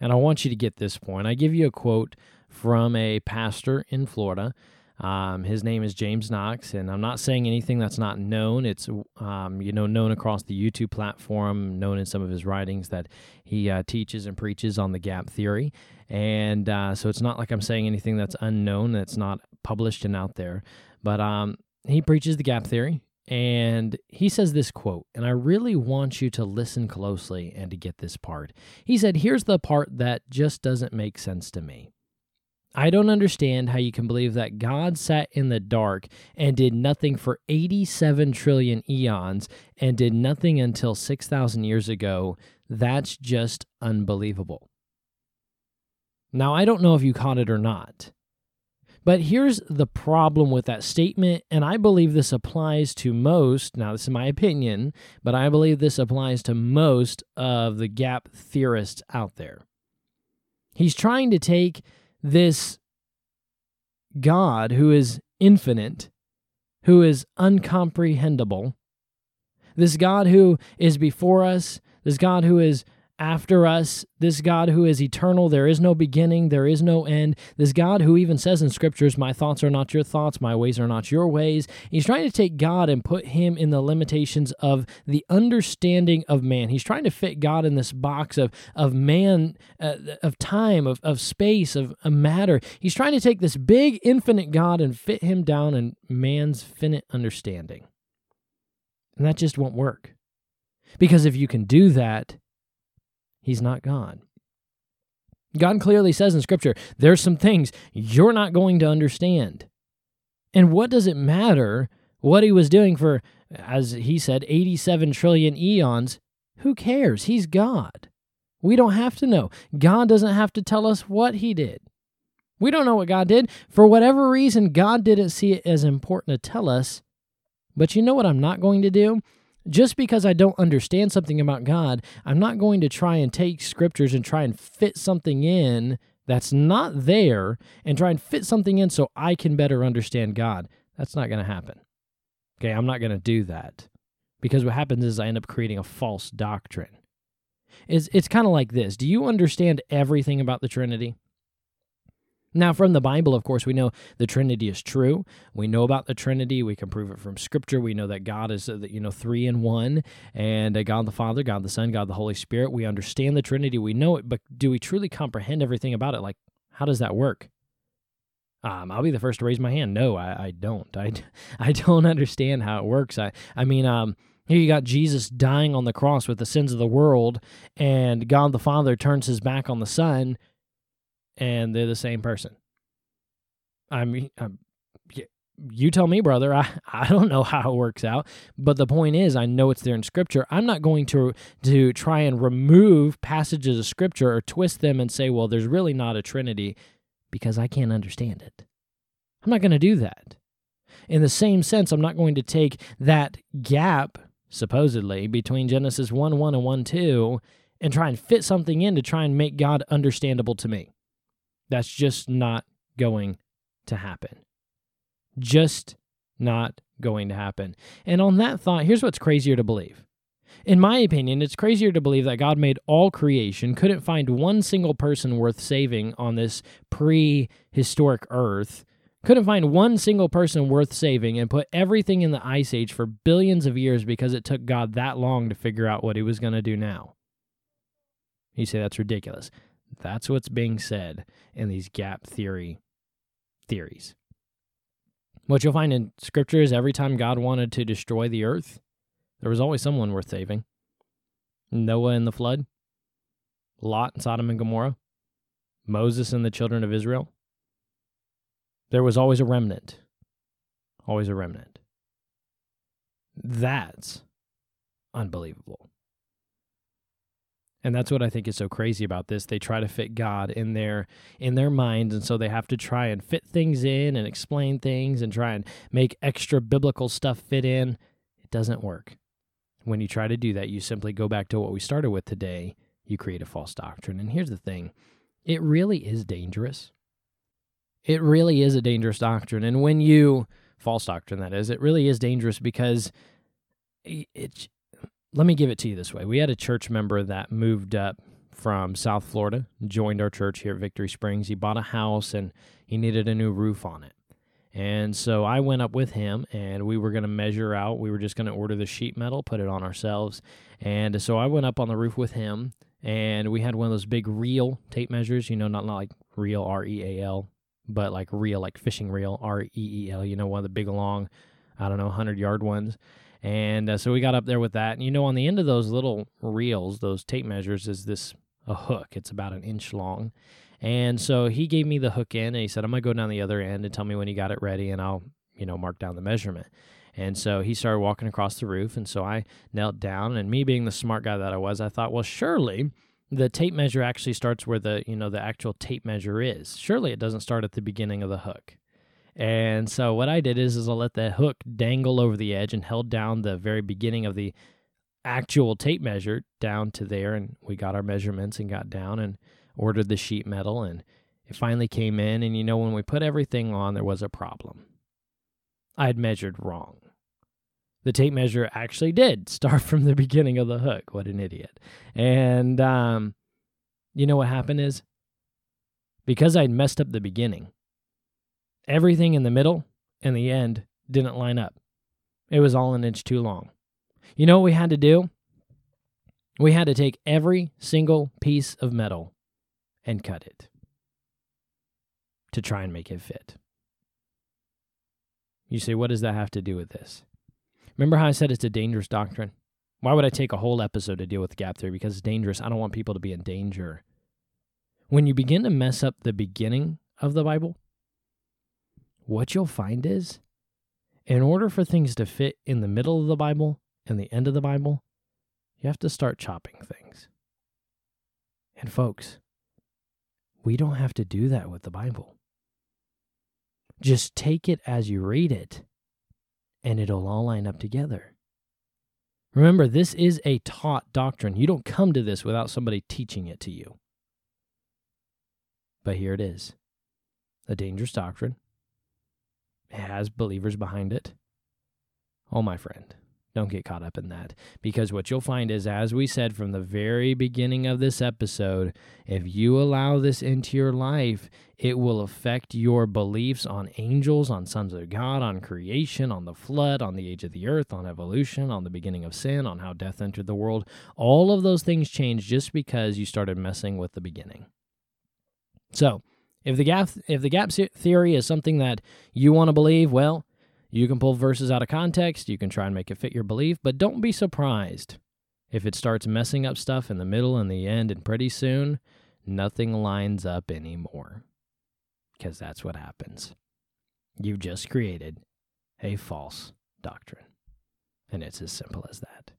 and I want you to get this point. I give you a quote from a pastor in Florida. Um, his name is James Knox, and I'm not saying anything that's not known. It's um, you know known across the YouTube platform, known in some of his writings that he uh, teaches and preaches on the gap theory, and uh, so it's not like I'm saying anything that's unknown, that's not published and out there. But um, he preaches the gap theory, and he says this quote, and I really want you to listen closely and to get this part. He said, "Here's the part that just doesn't make sense to me." I don't understand how you can believe that God sat in the dark and did nothing for 87 trillion eons and did nothing until 6,000 years ago. That's just unbelievable. Now, I don't know if you caught it or not, but here's the problem with that statement, and I believe this applies to most. Now, this is my opinion, but I believe this applies to most of the gap theorists out there. He's trying to take this God who is infinite, who is uncomprehendable, this God who is before us, this God who is after us, this God who is eternal, there is no beginning, there is no end, this God who even says in scriptures, My thoughts are not your thoughts, my ways are not your ways. He's trying to take God and put him in the limitations of the understanding of man. He's trying to fit God in this box of, of man, uh, of time, of, of space, of, of matter. He's trying to take this big, infinite God and fit him down in man's finite understanding. And that just won't work. Because if you can do that, He's not God. God clearly says in Scripture, there's some things you're not going to understand. And what does it matter what he was doing for, as he said, 87 trillion eons? Who cares? He's God. We don't have to know. God doesn't have to tell us what he did. We don't know what God did. For whatever reason, God didn't see it as important to tell us, But you know what I'm not going to do? Just because I don't understand something about God, I'm not going to try and take scriptures and try and fit something in that's not there and try and fit something in so I can better understand God. That's not going to happen. Okay, I'm not going to do that. Because what happens is I end up creating a false doctrine. It's, it's kind of like this Do you understand everything about the Trinity? Now, from the Bible, of course, we know the Trinity is true. We know about the Trinity. We can prove it from Scripture. We know that God is, uh, you know, three in one, and uh, God the Father, God the Son, God the Holy Spirit. We understand the Trinity. We know it, but do we truly comprehend everything about it? Like, how does that work? Um, I'll be the first to raise my hand. No, I, I don't. I, [LAUGHS] I don't understand how it works. I, I mean, um, here you got Jesus dying on the cross with the sins of the world, and God the Father turns his back on the Son and they're the same person. I mean, I'm, you tell me, brother. [LAUGHS] I, I don't know how it works out, but the point is, I know it's there in Scripture. I'm not going to to try and remove passages of Scripture or twist them and say, well, there's really not a Trinity, because I can't understand it. I'm not going to do that. In the same sense, I'm not going to take that gap, supposedly, between Genesis 1 1 and 1 2 and try and fit something in to try and make God understandable to me. That's just not going to happen. Just not going to happen. And on that thought, here's what's crazier to believe. In my opinion, it's crazier to believe that God made all creation, couldn't find one single person worth saving on this prehistoric earth, couldn't find one single person worth saving, and put everything in the ice age for billions of years because it took God that long to figure out what he was going to do now. You say that's ridiculous. That's what's being said in these gap theory theories. What you'll find in scripture is every time God wanted to destroy the earth, there was always someone worth saving. Noah in the flood, Lot in Sodom and Gomorrah, Moses and the children of Israel. There was always a remnant. Always a remnant. That's unbelievable. And that's what I think is so crazy about this. They try to fit God in their in their minds and so they have to try and fit things in and explain things and try and make extra biblical stuff fit in. It doesn't work. When you try to do that, you simply go back to what we started with today. You create a false doctrine. And here's the thing. It really is dangerous. It really is a dangerous doctrine. And when you false doctrine that is, it really is dangerous because it let me give it to you this way. We had a church member that moved up from South Florida, joined our church here at Victory Springs. He bought a house and he needed a new roof on it. And so I went up with him and we were going to measure out. We were just going to order the sheet metal, put it on ourselves. And so I went up on the roof with him and we had one of those big reel tape measures, you know, not, not like real R E A L, but like real, like fishing reel R E E L, you know, one of the big long, I don't know, 100 yard ones. And uh, so we got up there with that. And you know, on the end of those little reels, those tape measures, is this a hook. It's about an inch long. And so he gave me the hook in and he said, I'm going to go down the other end and tell me when you got it ready and I'll, you know, mark down the measurement. And so he started walking across the roof. And so I knelt down. And me being the smart guy that I was, I thought, well, surely the tape measure actually starts where the, you know, the actual tape measure is. Surely it doesn't start at the beginning of the hook. And so what I did is, is I let the hook dangle over the edge and held down the very beginning of the actual tape measure down to there. And we got our measurements and got down and ordered the sheet metal. And it finally came in. And you know, when we put everything on, there was a problem. I had measured wrong. The tape measure actually did [LAUGHS] start from the beginning of the hook. What an idiot. And um, you know what happened is because I'd messed up the beginning, Everything in the middle and the end didn't line up. It was all an inch too long. You know what we had to do? We had to take every single piece of metal and cut it to try and make it fit. You say, what does that have to do with this? Remember how I said it's a dangerous doctrine? Why would I take a whole episode to deal with gap theory? Because it's dangerous. I don't want people to be in danger. When you begin to mess up the beginning of the Bible, what you'll find is in order for things to fit in the middle of the Bible and the end of the Bible, you have to start chopping things. And folks, we don't have to do that with the Bible. Just take it as you read it and it'll all line up together. Remember, this is a taught doctrine. You don't come to this without somebody teaching it to you. But here it is a dangerous doctrine. Has believers behind it. Oh, my friend, don't get caught up in that. Because what you'll find is, as we said from the very beginning of this episode, if you allow this into your life, it will affect your beliefs on angels, on sons of God, on creation, on the flood, on the age of the earth, on evolution, on the beginning of sin, on how death entered the world. All of those things change just because you started messing with the beginning. So, if the gap if the gap theory is something that you want to believe, well, you can pull verses out of context, you can try and make it fit your belief, but don't be surprised if it starts messing up stuff in the middle and the end, and pretty soon nothing lines up anymore. Because that's what happens. You've just created a false doctrine. And it's as simple as that.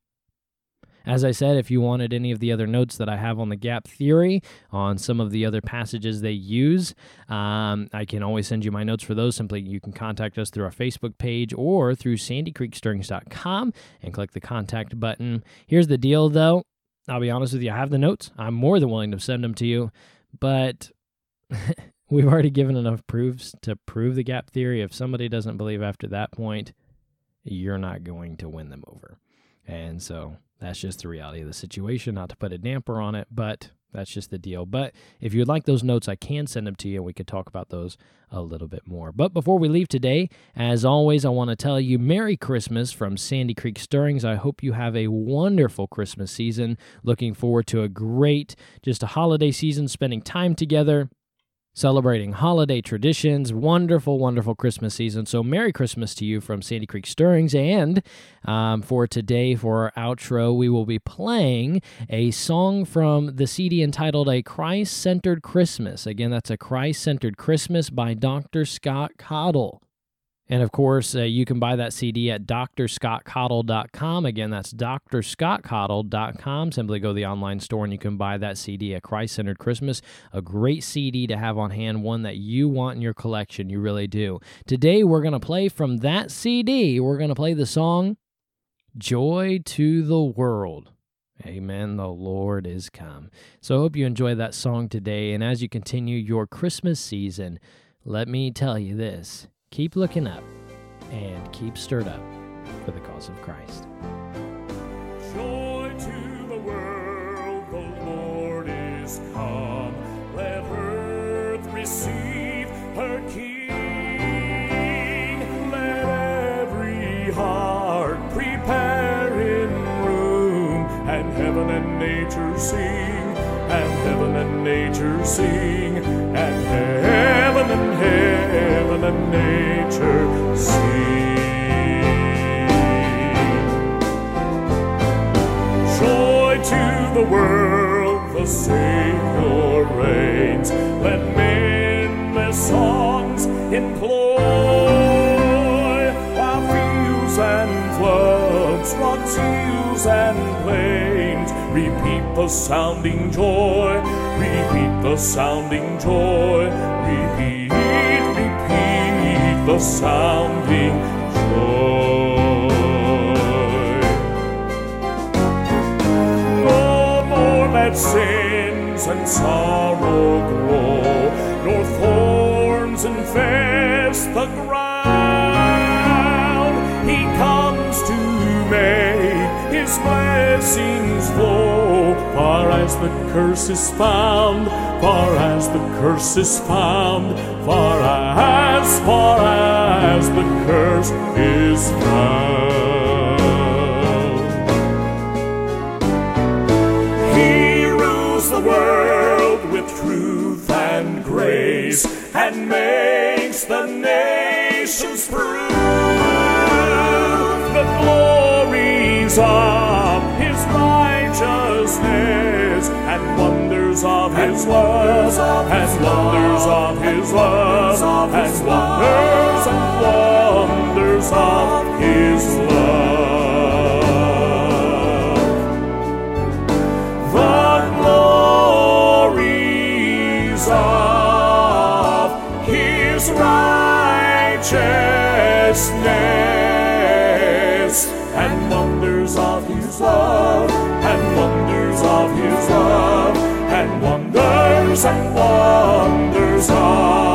As I said, if you wanted any of the other notes that I have on the gap theory, on some of the other passages they use, um, I can always send you my notes for those. Simply, you can contact us through our Facebook page or through sandycreekstirrings.com and click the contact button. Here's the deal, though. I'll be honest with you, I have the notes. I'm more than willing to send them to you, but [LAUGHS] we've already given enough proofs to prove the gap theory. If somebody doesn't believe after that point, you're not going to win them over. And so that's just the reality of the situation, not to put a damper on it, but that's just the deal. But if you'd like those notes, I can send them to you and we could talk about those a little bit more. But before we leave today, as always, I want to tell you Merry Christmas from Sandy Creek Stirrings. I hope you have a wonderful Christmas season. Looking forward to a great, just a holiday season, spending time together celebrating holiday traditions. Wonderful, wonderful Christmas season. So, Merry Christmas to you from Sandy Creek Stirrings. And um, for today, for our outro, we will be playing a song from the CD entitled A Christ Centered Christmas. Again, that's A Christ Centered Christmas by Dr. Scott Caudill. And of course, uh, you can buy that CD at drscottcaudill.com. Again, that's drscottcaudill.com. Simply go to the online store and you can buy that CD, A Christ Centered Christmas. A great CD to have on hand, one that you want in your collection. You really do. Today, we're going to play from that CD. We're going to play the song Joy to the World. Amen. The Lord is come. So I hope you enjoy that song today. And as you continue your Christmas season, let me tell you this keep looking up and keep stirred up for the cause of Christ. Joy to the world, the Lord is come. Let earth receive her King. Let every heart prepare in room, and heaven and nature sing, and heaven and nature sing, and heaven and heaven and nature sing. Joy to the world, the Savior reigns. Let men their songs employ, while fields and floods, rocks, hills, and plains repeat the sounding joy, repeat the sounding joy, repeat, sounding joy. No more let sins and sorrow grow, nor thorns infest the ground. He comes to make his blessings flow, far as the curse is found, far as the curse is found, far as, far as the curse is found. He rules the world with truth and grace and makes the nations prove the glories of wonders of his love and wonders of his love and wonders and wonders of his love. The glories of his righteousness and wonders of his love, and wonders of